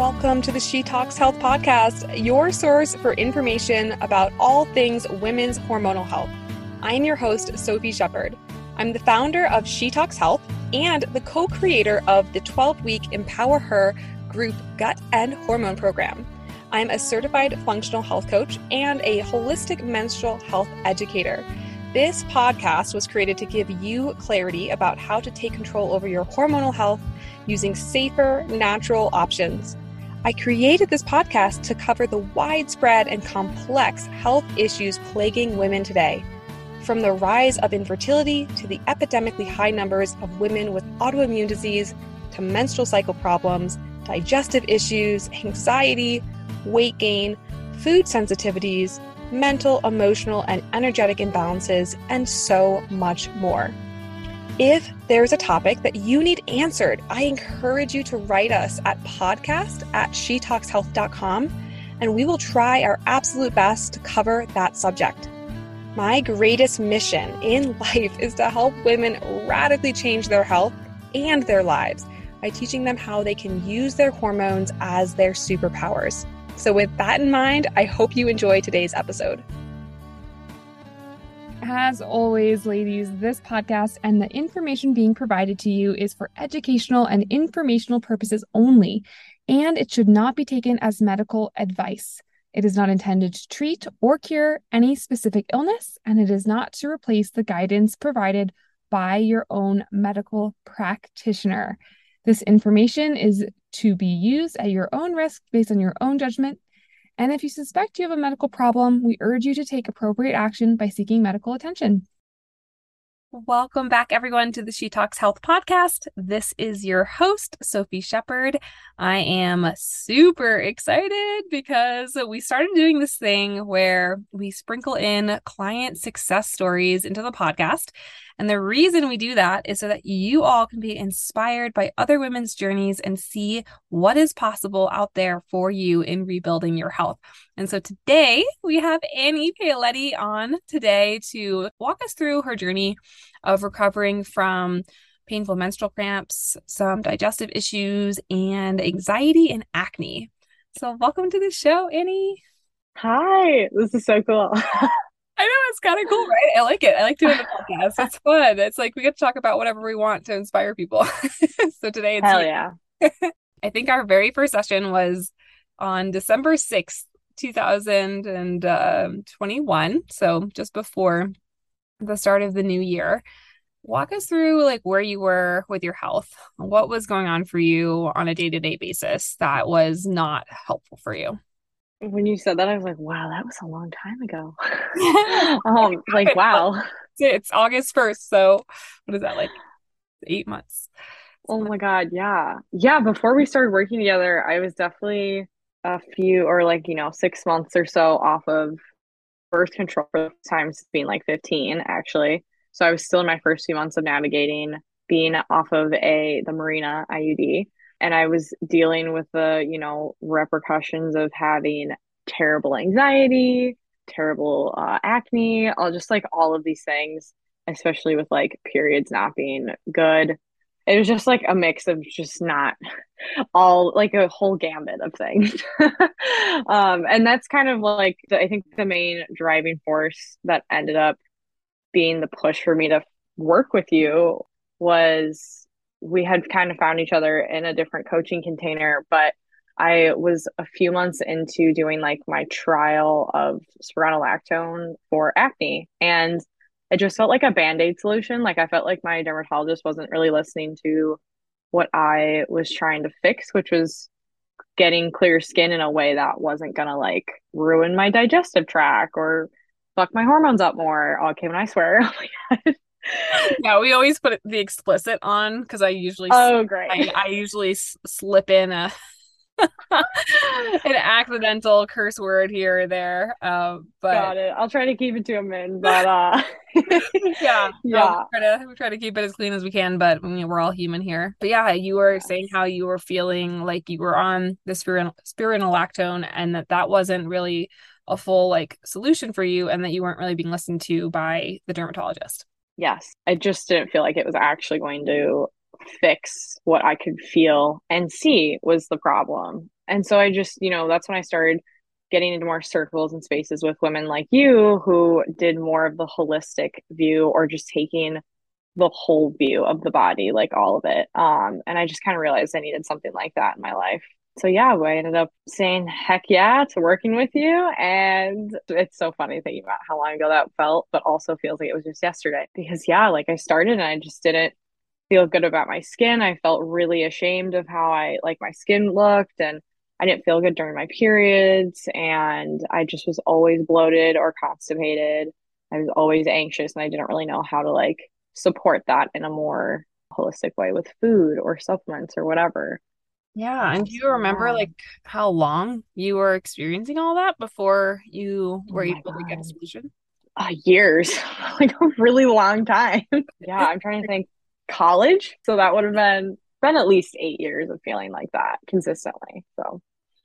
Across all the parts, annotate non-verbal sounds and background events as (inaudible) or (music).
welcome to the She Talks Health podcast, your source for information about all things women's hormonal health. I am your host, Sophie Shepard. I'm the founder of She Talks Health and the co creator of the 12 week Empower Her group gut and hormone program. I'm a certified functional health coach and a holistic menstrual health educator. This podcast was created to give you clarity about how to take control over your hormonal health using safer, natural options. I created this podcast to cover the widespread and complex health issues plaguing women today. From the rise of infertility to the epidemically high numbers of women with autoimmune disease to menstrual cycle problems, digestive issues, anxiety, weight gain, food sensitivities, mental, emotional, and energetic imbalances, and so much more. If there's a topic that you need answered, I encourage you to write us at podcast at shetalkshealth.com and we will try our absolute best to cover that subject. My greatest mission in (laughs) life is to help women radically change their health and their lives by teaching them how they can use their hormones as their superpowers. So, with that in mind, I hope you enjoy today's episode. As always, ladies, this podcast and the information being provided to you is for educational and informational purposes only, and it should not be taken as medical advice. It is not intended to treat or cure any specific illness, and it is not to replace the guidance provided by your own medical practitioner. This information is to be used at your own risk based on your own judgment. And if you suspect you have a medical problem, we urge you to take appropriate action by seeking medical attention. Welcome back, everyone, to the She Talks Health podcast. This is your host, Sophie Shepard. I am super excited because we started doing this thing where we sprinkle in client success stories into the podcast. And the reason we do that is so that you all can be inspired by other women's journeys and see what is possible out there for you in rebuilding your health. And so today we have Annie Paoletti on today to walk us through her journey of recovering from painful menstrual cramps, some digestive issues, and anxiety and acne. So, welcome to the show, Annie. Hi, this is so cool. (laughs) I know it's kind of cool, right? I like it. I like doing the podcast. It's fun. It's like we get to talk about whatever we want to inspire people. (laughs) so today it's hell yeah. (laughs) I think our very first session was on December sixth, two thousand and um, twenty-one. So just before the start of the new year. Walk us through like where you were with your health. What was going on for you on a day-to-day basis that was not helpful for you? When you said that, I was like, wow, that was a long time ago. (laughs) um, like, wow. It's August 1st. So, what is that like? Eight months. Oh my God. Yeah. Yeah. Before we started working together, I was definitely a few or like, you know, six months or so off of birth control for the time being like 15, actually. So, I was still in my first few months of navigating being off of a the Mirena IUD and I was dealing with the, you know, repercussions of having terrible anxiety, terrible uh, acne, all just like all of these things, especially with like periods not being good. It was just like a mix of just not (laughs) all like a whole gambit of things. (laughs) um, and that's kind of like the, I think the main driving force that ended up being the push for me to work with you was we had kind of found each other in a different coaching container, but I was a few months into doing like my trial of spironolactone for acne. And it just felt like a band aid solution. Like I felt like my dermatologist wasn't really listening to what I was trying to fix, which was getting clear skin in a way that wasn't gonna like ruin my digestive tract or fuck my hormones up more. Oh, okay, when I swear, (laughs) oh (laughs) yeah, we always put the explicit on because I usually oh great I, I usually s- slip in a (laughs) an accidental curse word here or there. Uh, but got it. I'll try to keep it to a min, but uh, (laughs) yeah, yeah. we try to we try to keep it as clean as we can, but we're all human here. But yeah, you were yes. saying how you were feeling like you were on the spirin- spironolactone, and that that wasn't really a full like solution for you, and that you weren't really being listened to by the dermatologist yes, I just didn't feel like it was actually going to fix what I could feel and see was the problem. And so I just, you know, that's when I started getting into more circles and spaces with women like you who did more of the holistic view or just taking the whole view of the body, like all of it. Um, and I just kind of realized I needed something like that in my life. So yeah, I ended up saying heck yeah to working with you. And it's so funny thinking about how long ago that felt, but also feels like it was just yesterday. Because yeah, like I started and I just didn't feel good about my skin. I felt really ashamed of how I like my skin looked and I didn't feel good during my periods and I just was always bloated or constipated. I was always anxious and I didn't really know how to like support that in a more holistic way with food or supplements or whatever. Yeah. And do you remember like how long you were experiencing all that before you were oh able God. to get a solution? Uh, years, (laughs) like a really long time. (laughs) yeah. I'm trying to think college. So that would have been been at least eight years of feeling like that consistently. So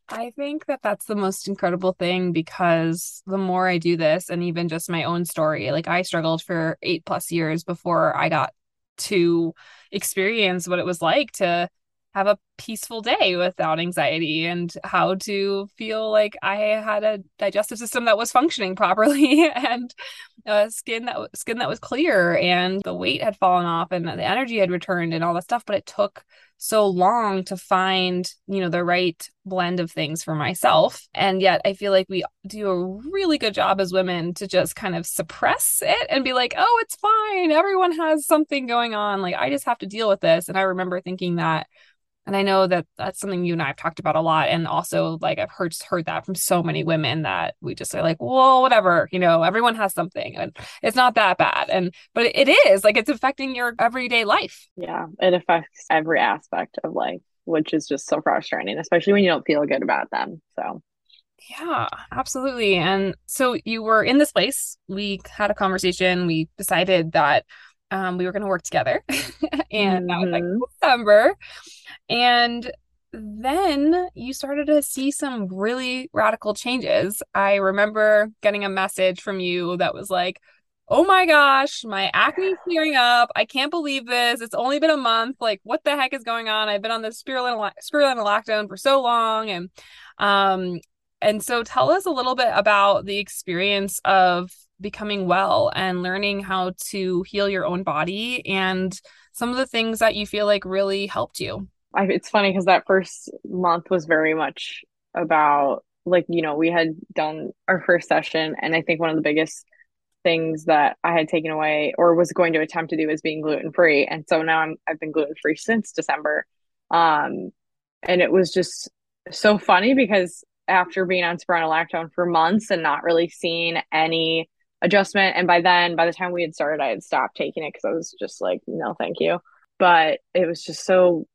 I think that that's the most incredible thing because the more I do this, and even just my own story, like I struggled for eight plus years before I got to experience what it was like to have a peaceful day without anxiety and how to feel like I had a digestive system that was functioning (laughs) properly and a skin that skin that was clear and the weight had fallen off and the energy had returned and all that stuff but it took so long to find you know the right blend of things for myself. And yet I feel like we do a really good job as women to just kind of suppress it and be like oh it's fine. Everyone has something going on. Like I just have to deal with this. And I remember thinking that and I know that that's something you and I have talked about a lot. And also, like, I've heard heard that from so many women that we just say, like, well, whatever, you know, everyone has something, and it's not that bad. And but it is like it's affecting your everyday life. Yeah, it affects every aspect of life, which is just so frustrating, especially when you don't feel good about them. So. Yeah, absolutely. And so you were in this place. We had a conversation. We decided that um, we were going to work together. (laughs) and mm-hmm. that was like mm-hmm. December. And then you started to see some really radical changes. I remember getting a message from you that was like, Oh my gosh, my acne clearing up. I can't believe this. It's only been a month. Like, what the heck is going on? I've been on this spirulina, lactone for so long. And, um, and so tell us a little bit about the experience of becoming well and learning how to heal your own body and some of the things that you feel like really helped you. I, it's funny because that first month was very much about like you know we had done our first session and i think one of the biggest things that i had taken away or was going to attempt to do is being gluten free and so now i'm i've been gluten free since december um and it was just so funny because after being on spironolactone for months and not really seeing any adjustment. And by then, by the time we had started, I had stopped taking it because I was just like, no, thank you. But it was just so,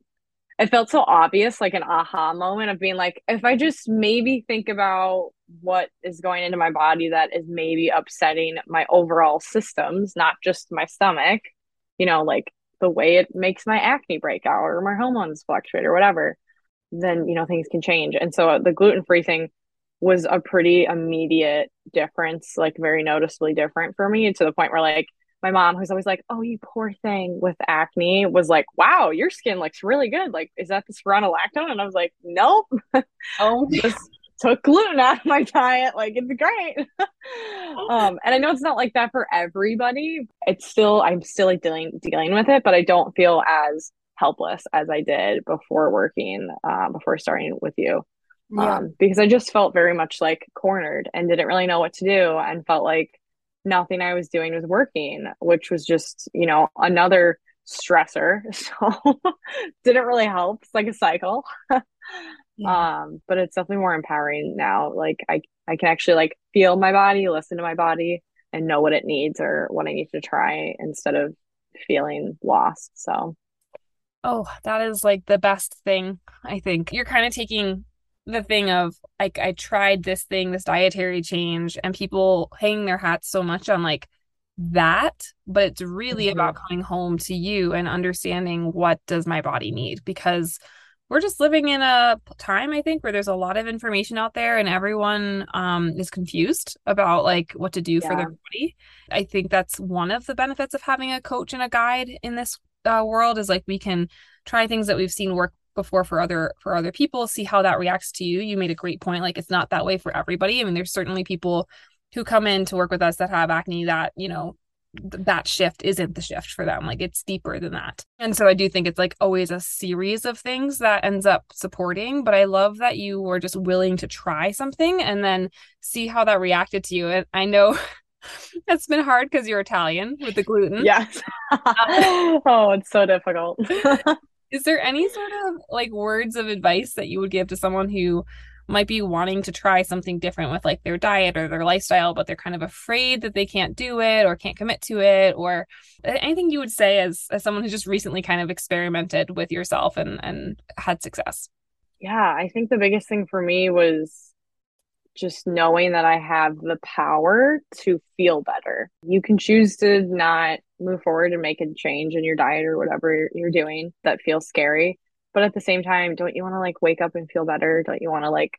it felt so obvious, like an aha moment of being like, if I just maybe think about what is going into my body that is maybe upsetting my overall systems, not just my stomach, you know, like the way it makes my acne break out or my hormones fluctuate or whatever, then, you know, things can change. And so the gluten free thing was a pretty immediate difference, like very noticeably different for me to the point where like my mom, who's always like, "Oh, you poor thing with acne," was like, "Wow, your skin looks really good. Like, is that the spironolactone?" And I was like, "Nope. (laughs) Oh, just took gluten out of my diet. Like, it's great." um, and I know it's not like that for everybody. It's still, I'm still like dealing dealing with it, but I don't feel as helpless as I did before working, uh, before starting with you yeah. um, because I just felt very much like cornered and didn't really know what to do and felt like nothing I was doing was working, which was just, you know, another stressor. (laughs) So didn't really help. It's like a cycle. (laughs) yeah. Um, but it's definitely more empowering now. Like I, I can actually like feel my body, listen to my body and know what it needs or what I need to try instead of feeling lost. So Oh, that is like the best thing, I think. You're kind of taking the thing of like I tried this thing, this dietary change, and people hang their hats so much on like that, but it's really mm-hmm. about coming home to you and understanding what does my body need because we're just living in a time i think where there's a lot of information out there and everyone um, is confused about like what to do yeah. for their body i think that's one of the benefits of having a coach and a guide in this uh, world is like we can try things that we've seen work before for other for other people see how that reacts to you. You made a great point like it's not that way for everybody. I mean there's certainly people who come in to work with us that have acne that you know th- that shift isn't the shift for them like it's deeper than that. And so i do think it's like always a series of things that ends up supporting but i love that you were just willing to try something and then see how that reacted to you. And i know (laughs) it's been hard because you're italian with the gluten. Yes. (laughs) Oh it's so difficult (laughs) is there any sort of like words of advice that you would give to someone who might be wanting to try something different with like their diet or their lifestyle, but they're kind of afraid that they can't do it or can't commit to it, or uh, anything you would say as as someone who's just recently kind of experimented with yourself and and had success? Yeah, I think the biggest thing for me was just knowing that I have the power to feel better. You can choose to not move forward and make a change in your diet or whatever you're doing that feels scary. But at the same time, don't you want to like wake up and feel better? Don't you want to like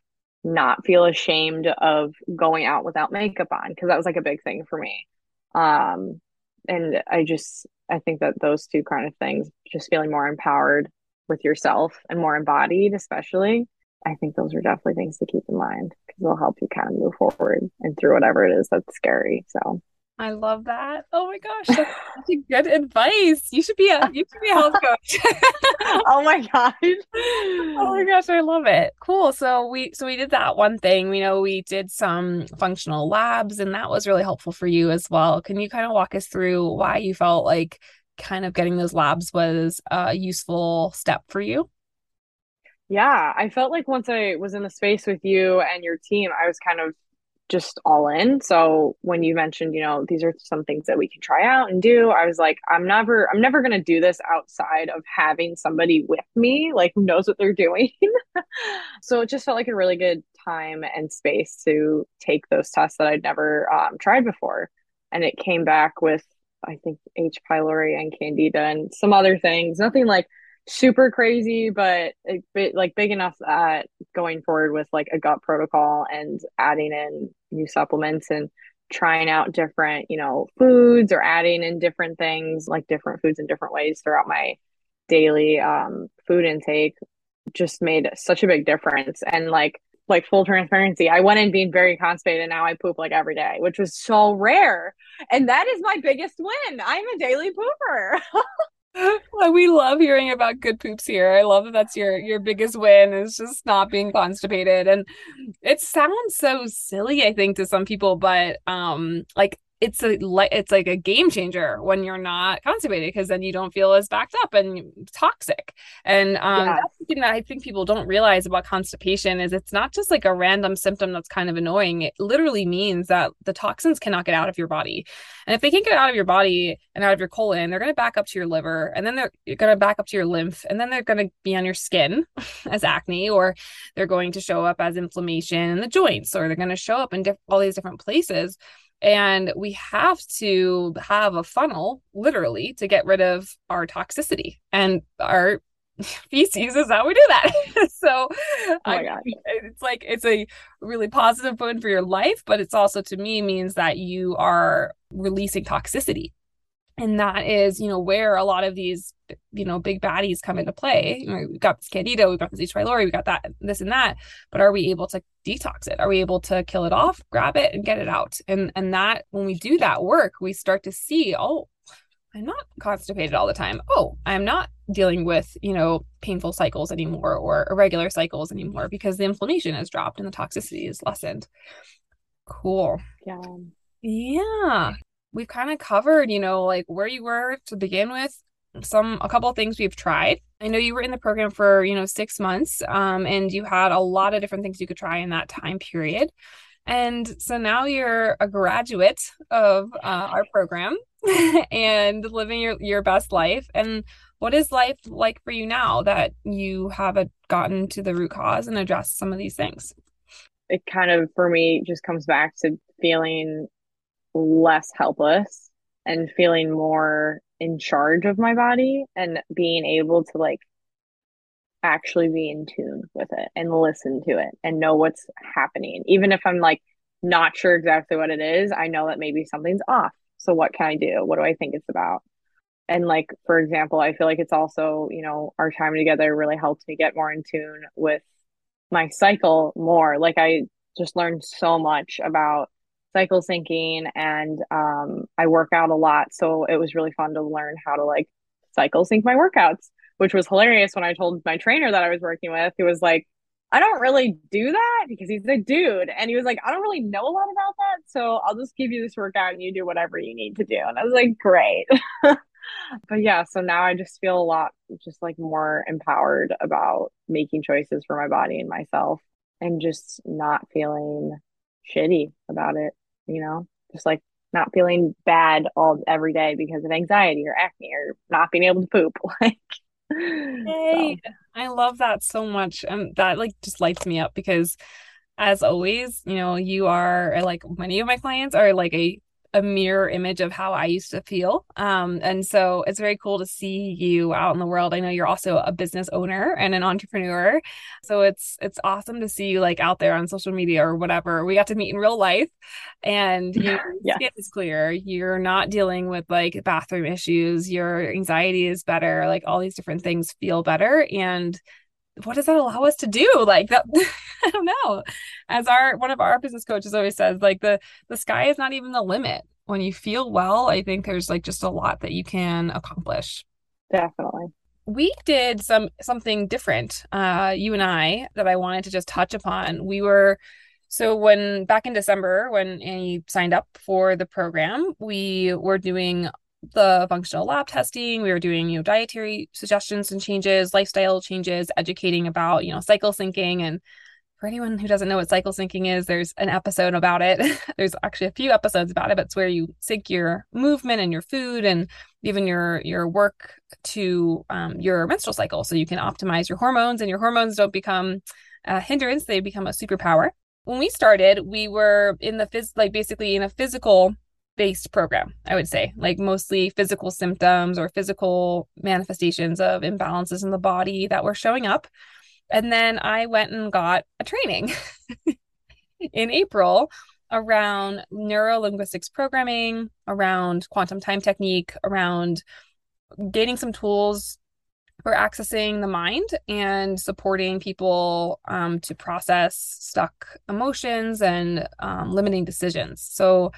not feel ashamed of going out without makeup on? Because that was like a big thing for me. Um, and I just, I think that those two kind of things, just feeling more empowered with yourself and more embodied, especially, I think those are definitely things to keep in mind because they'll help you kind of move forward and through whatever it is that's scary. So I love that. Oh my gosh, that's (laughs) such good advice. You should be a you should be a health coach. (laughs) oh my gosh. Oh my gosh, I love it. Cool. So we so we did that one thing. We know we did some functional labs and that was really helpful for you as well. Can you kind of walk us through why you felt like kind of getting those labs was a useful step for you? Yeah, I felt like once I was in the space with you and your team, I was kind of just all in. So when you mentioned, you know, these are some things that we can try out and do, I was like, I'm never, I'm never going to do this outside of having somebody with me, like who knows what they're doing. (laughs) so it just felt like a really good time and space to take those tests that I'd never um, tried before. And it came back with, I think, H. pylori and candida and some other things. Nothing like super crazy, but it, bit, like big enough that going forward with like a gut protocol and adding in new supplements and trying out different, you know, foods or adding in different things like different foods in different ways throughout my daily um, food intake just made such a big difference. And like, like full transparency, I went in being very constipated and now I poop like every day, which was so rare. And that is my biggest win. I'm a daily pooper. (laughs) we love hearing about good poops here. I love that that's your your biggest win is just not being constipated. And it sounds so silly, I think, to some people, but um, like it's a it's like a game changer when you're not constipated because then you don't feel as backed up and toxic. And um, yeah. that's something that I think people don't realize about constipation is it's not just like a random symptom that's kind of annoying. It literally means that the toxins cannot get out of your body, and if they can't get out of your body and out of your colon, they're going to back up to your liver, and then they're going to back up to your lymph, and then they're going to be on your skin (laughs) as acne, or they're going to show up as inflammation in the joints, or they're going to show up in diff- all these different places and we have to have a funnel, literally, to get rid of our toxicity. And our (laughs) feces is how we do that. (laughs) so oh I, it's like it's a really positive boon for your life, but it's also to me means that you are releasing toxicity and that is you know where a lot of these you know big baddies come into play. You know, we've got this candida we've got this h pylori we've got that this and that. But are we able to detox it? Are we able to kill it off grab it and get it out? And and that when we do that work we start to see oh i'm not constipated all the time. Oh i'm not dealing with you know painful cycles anymore or irregular cycles anymore because the inflammation has dropped and the toxicity is lessened. Cool. Yeah. Yeah we've kind of covered, you know, like where you were to begin with, some a couple of things we've tried. I know you were in the program for, you know, 6 months um and you had a lot of different things you could try in that time period. And so now you're a graduate of uh, our program (laughs) and living your your best life and what is life like for you now that you have a, gotten to the root cause and addressed some of these things? It kind of for me just comes back to feeling less helpless and feeling more in charge of my body and being able to like actually be in tune with it and listen to it and know what's happening. Even if I'm like not sure exactly what it is, I know that maybe something's off. So what can I do? What do I think it's about? and like for example, I feel like it's also, you know, our time together really helped me get more in tune with my cycle more. Like I just learned so much about cycle syncing and um I work out a lot, so it was really fun to learn how to like cycle sync my workouts, which was hilarious when I told my trainer that I was working with. He was like, I don't really do that because he's a dude. And he was like, I don't really know a lot about that. So I'll just give you this workout and you do whatever you need to do. And I was like, great. (laughs) but yeah, so now I just feel a lot just like more empowered about making choices for my body and myself and just not feeling shitty about it, you know, just like not feeling bad all every day because of anxiety or acne or not being able to poop. (laughs) Like Hey, so. I love that so much. And that like just lights me up because as always, you know, you are like many of my clients are like a a mirror image of how I used to feel. Um, and so it's very cool to see you out in the world. I know you're also a business owner and an entrepreneur. So it's it's awesome to see you like out there on social media or whatever. We got to meet in real life and (laughs) your yeah. skin is clear. You're not dealing with like bathroom issues. Your anxiety is better. Like all these different things feel better. And what does that allow us to do? Like that (laughs) i don't know. As our one of our business coaches always says like the the sky is not even the limit. When you feel well i think there's like just a lot that you can accomplish. Definitely. We did some something different uh you and i that i wanted to just touch upon. We were so when back in december when annie signed up for the program we were doing the functional lab testing. We were doing, you know, dietary suggestions and changes, lifestyle changes, educating about, you know, cycle syncing. And for anyone who doesn't know what cycle syncing is, there's an episode about it. (laughs) there's actually a few episodes about it, but it's where you sync your movement and your food and even your your work to um, your menstrual cycle, so you can optimize your hormones, and your hormones don't become a hindrance; they become a superpower. When we started, we were in the phys- like basically in a physical based program, I would say, like mostly physical symptoms or physical manifestations of imbalances in the body that were showing up. And then I went and got a training (laughs) in April around neuro linguistics programming, around quantum time technique, around gaining some tools for accessing the mind and supporting people um, to process stuck emotions and um, limiting decisions. So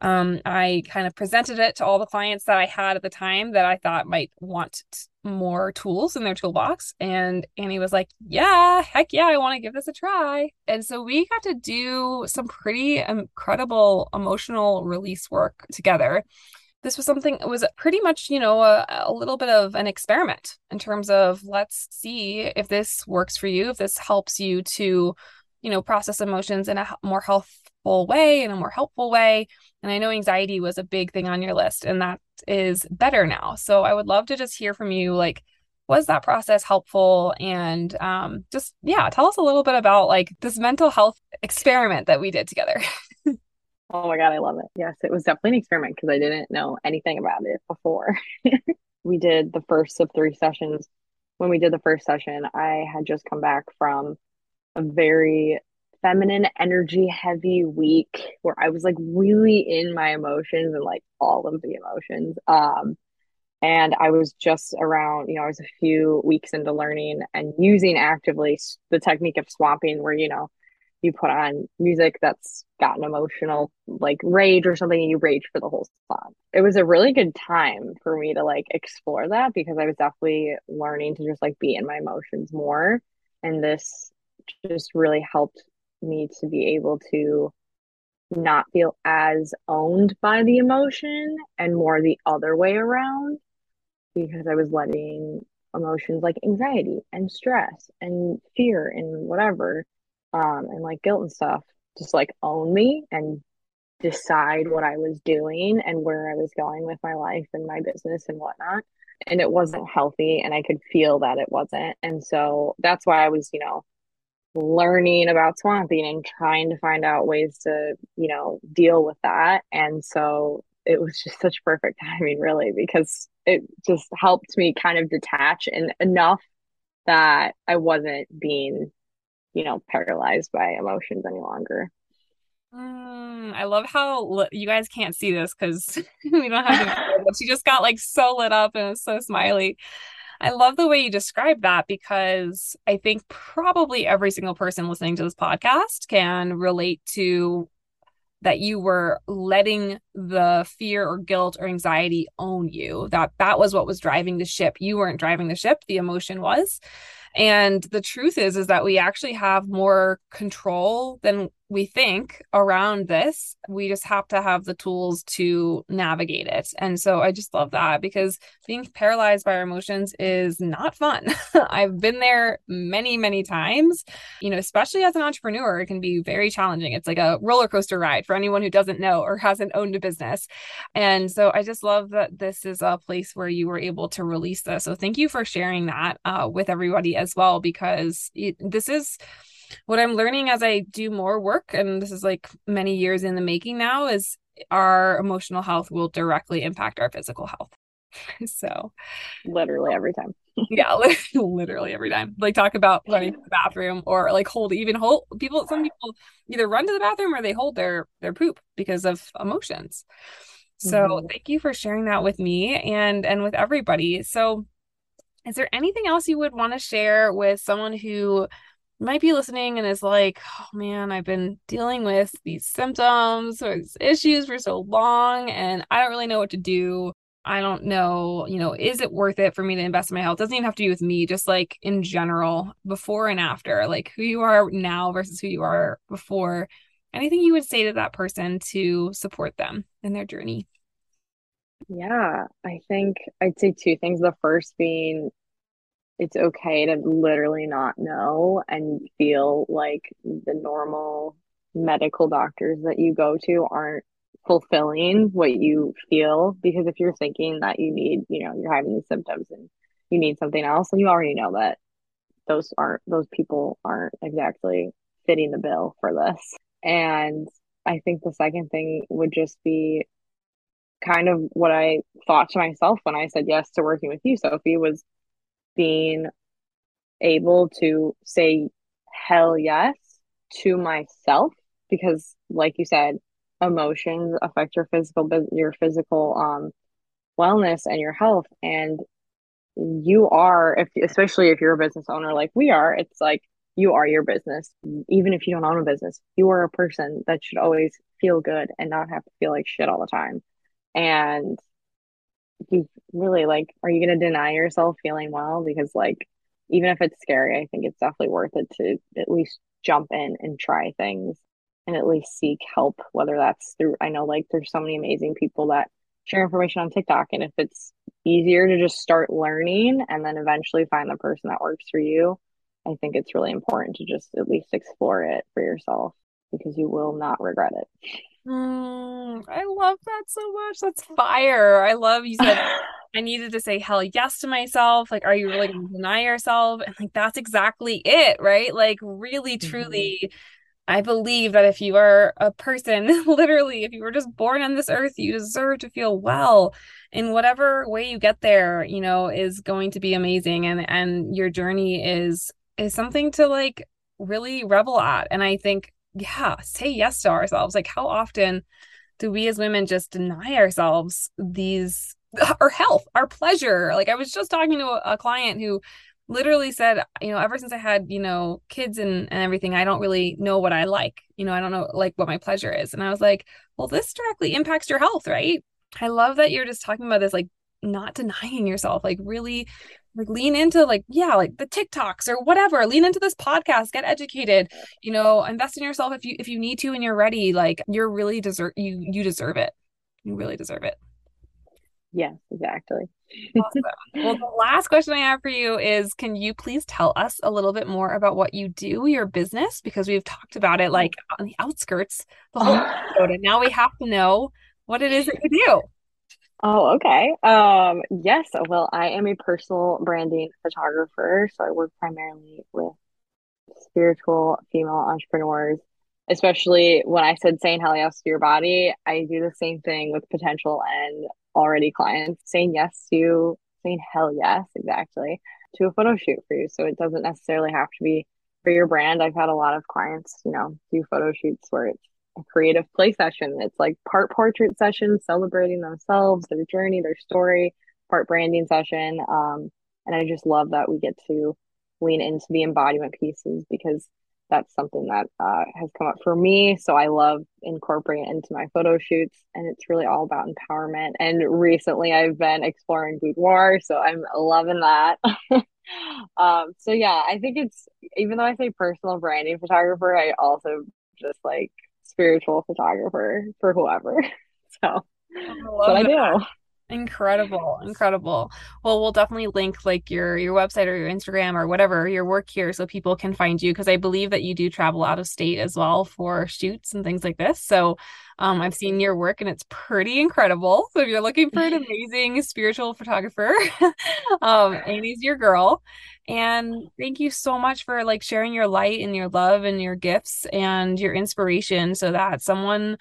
um, I kind of presented it to all the clients that I had at the time that I thought might want more tools in their toolbox. And Annie was like, Yeah, heck yeah, I want to give this a try. And so we got to do some pretty incredible emotional release work together. This was something, it was pretty much, you know, a, a little bit of an experiment in terms of let's see if this works for you, if this helps you to, you know, process emotions in a more way, in a more helpful way and I know anxiety was a big thing on your list, and that is better now. So I would love to just hear from you like, was that process helpful? And um, just, yeah, tell us a little bit about like this mental health experiment that we did together. (laughs) oh my God, I love it. Yes, it was definitely an experiment because I didn't know anything about it before. (laughs) we did the first of three sessions. When we did the first session, I had just come back from a very feminine energy heavy week where I was like really in my emotions and like all of the emotions. Um and I was just around, you know, I was a few weeks into learning and using actively the technique of swamping where, you know, you put on music that's got an emotional like rage or something and you rage for the whole song. It was a really good time for me to like explore that because I was definitely learning to just like be in my emotions more. And this just really helped me to be able to not feel as owned by the emotion and more the other way around because I was letting emotions like anxiety and stress and fear and whatever um and like guilt and stuff just like own me and decide what I was doing and where I was going with my life and my business and whatnot. And it wasn't healthy and I could feel that it wasn't. And so that's why I was, you know, learning about swamping and trying to find out ways to, you know, deal with that. And so it was just such perfect (laughs) timing, really, because it just helped me kind of detach and enough that I wasn't being, you know, paralyzed by emotions any longer. Mm, I love how li- you guys can't see this because (laughs) we don't have to, but she just got like so lit up and was so smiley. I love the way you describe that because I think probably every single person listening to this podcast can relate to that you were letting the fear or guilt or anxiety own you that that was what was driving the ship. You weren't driving the ship the emotion was. And the truth is is that we actually have more control than we think around this. We just have to have the tools to navigate it. And so I just love that because being paralyzed by our emotions is not fun. (laughs) I've been there many, many times, you know, especially as an entrepreneur, it can be very challenging. It's like a roller coaster ride for anyone who doesn't know or hasn't owned a business. And so I just love that this is a place where you were able to release this. So thank you for sharing that uh, with everybody as well, because it, this is what I'm learning as I do more work, and this is like many years in the making now, is our emotional health will directly impact our physical health. (laughs) so, literally every time. yeah, (laughs) literally every time. Like talk about running to the bathroom or like hold even hold people. Some people either run to the bathroom or they hold their their poop because of emotions. So mm-hmm. thank you for sharing that with me and and with everybody. So is there anything else you would want to share with someone who might be listening and is like, oh man, I've been dealing with these symptoms or these issues for so long and I don't really know what to do. I don't know, you know, is it worth it for me to invest in my health? It doesn't even have to do with me, just like in general, before and after, like who you are now versus who you are before. Anything you would say to that person to support them in their journey? Yeah, I think I'd say two things. The first being it's okay to literally not know and feel like the normal medical doctors that you go to aren't fulfilling what you feel. Because if you're thinking that you need you know you're having these symptoms and you need something else and you already know that those aren't those people aren't exactly fitting the bill for this. And i think the second thing would just be kind of what i thought to myself when i said yes to working with you sophie was being able to say hell yes to myself because like you said emotions affect your physical your physical um wellness and your health. And you are if especially if you're a business owner like we are it's like you are your business. Even if you don't own a business you are a person that should always feel good and not have to feel like shit all the time. And you really like are you going to deny yourself feeling well? Because like even if it's scary i think it's definitely worth it to at least jump in and try things and at least seek help whether that's through i know like there's so many amazing people that share information on tiktok and if it's easier to just start learning and then eventually find the person that works for you i think it's really important to just at least explore it for yourself because you will not regret it Mm, I love that so much. That's fire. I love you said (laughs) I needed to say hell yes to myself. Like, are you really going to deny yourself? And like, that's exactly it, right? Like, really, mm-hmm. truly, mm-hmm. I believe that if you are a person, (laughs) literally, if you were just born on this earth, you deserve to feel well. In whatever way you get there, you know, is going to be amazing. And and your journey is is something to like really revel at. And I think yeah, say yes to ourselves. Like, how often do we as women just deny ourselves these, (laughs) our health, our pleasure? Like, I was just talking to a, client who literally said, you know, ever since I had, you know, kids and, and everything, I don't really know what I like. You know, I don't know like what my pleasure is. And I was like, well, this directly impacts your health, right? I love that you're just talking about this, like not denying yourself, like really like lean into like yeah like the tiktoks or whatever lean into this podcast get educated you know invest in yourself if you if you need to and you're ready like you're really deserve you you deserve it. You really deserve it. Yes exactly. Awesome. well the last question i have for you is can you please tell us a little bit more about what you do your business? Because we've talked about it like on the outskirts the whole (laughs) episode and now we have to know what it is that you do Oh, okay. Um, yes. Well, I am a personal branding photographer, so I work primarily with spiritual female entrepreneurs. Especially when I said saying hell yes to your body, I do the same thing with potential and already clients saying yes to saying hell yes exactly to a photo shoot for you. So it doesn't necessarily have to be for your brand. I've had a lot of clients, you know, do photo shoots where it's creative play session. It's like part portrait session, celebrating themselves, their journey, their story, part branding session. Um, and I just love that we get to lean into the embodiment pieces because that's something that uh, has come up for me. So I love incorporating it into my photo shoots, and it's really all about empowerment. And recently, I've been exploring boudoir, so I'm loving that. (laughs) um, so yeah, I think it's even though I say personal branding photographer, I also just like spiritual photographer for whoever. (laughs) So what I do. Incredible, incredible. Well, we'll definitely link like your your website or your Instagram or whatever your work here so people can find you because I believe that you do travel out of state as well for shoots and things like this. So, um, I've seen your work and it's pretty incredible. So if you're looking for an (laughs) amazing spiritual photographer, (laughs) um, Annie's your girl. And thank you so much for like sharing your light and your love and your gifts and your inspiration so that someone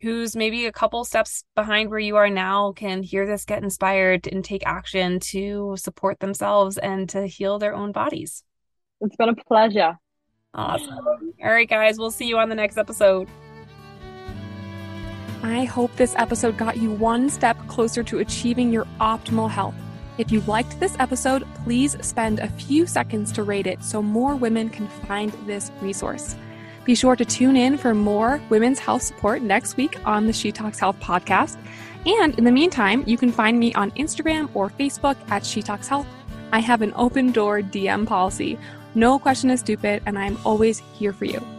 who's maybe a couple steps behind where you are now can hear this, get inspired, and take action to support themselves and to heal their own bodies. It's been a pleasure. Awesome. All right, guys, we'll see you on the next episode. I hope this episode got you one step closer to achieving your optimal health. If you liked this episode, please spend a few seconds to rate it so more women can find this resource. Be sure to tune in for more women's health support next week on the She Talks Health podcast. And in the meantime, you can find me on Instagram or Facebook at She Talks Health. I have an open door DM policy. No question is stupid, and I'm always here for you.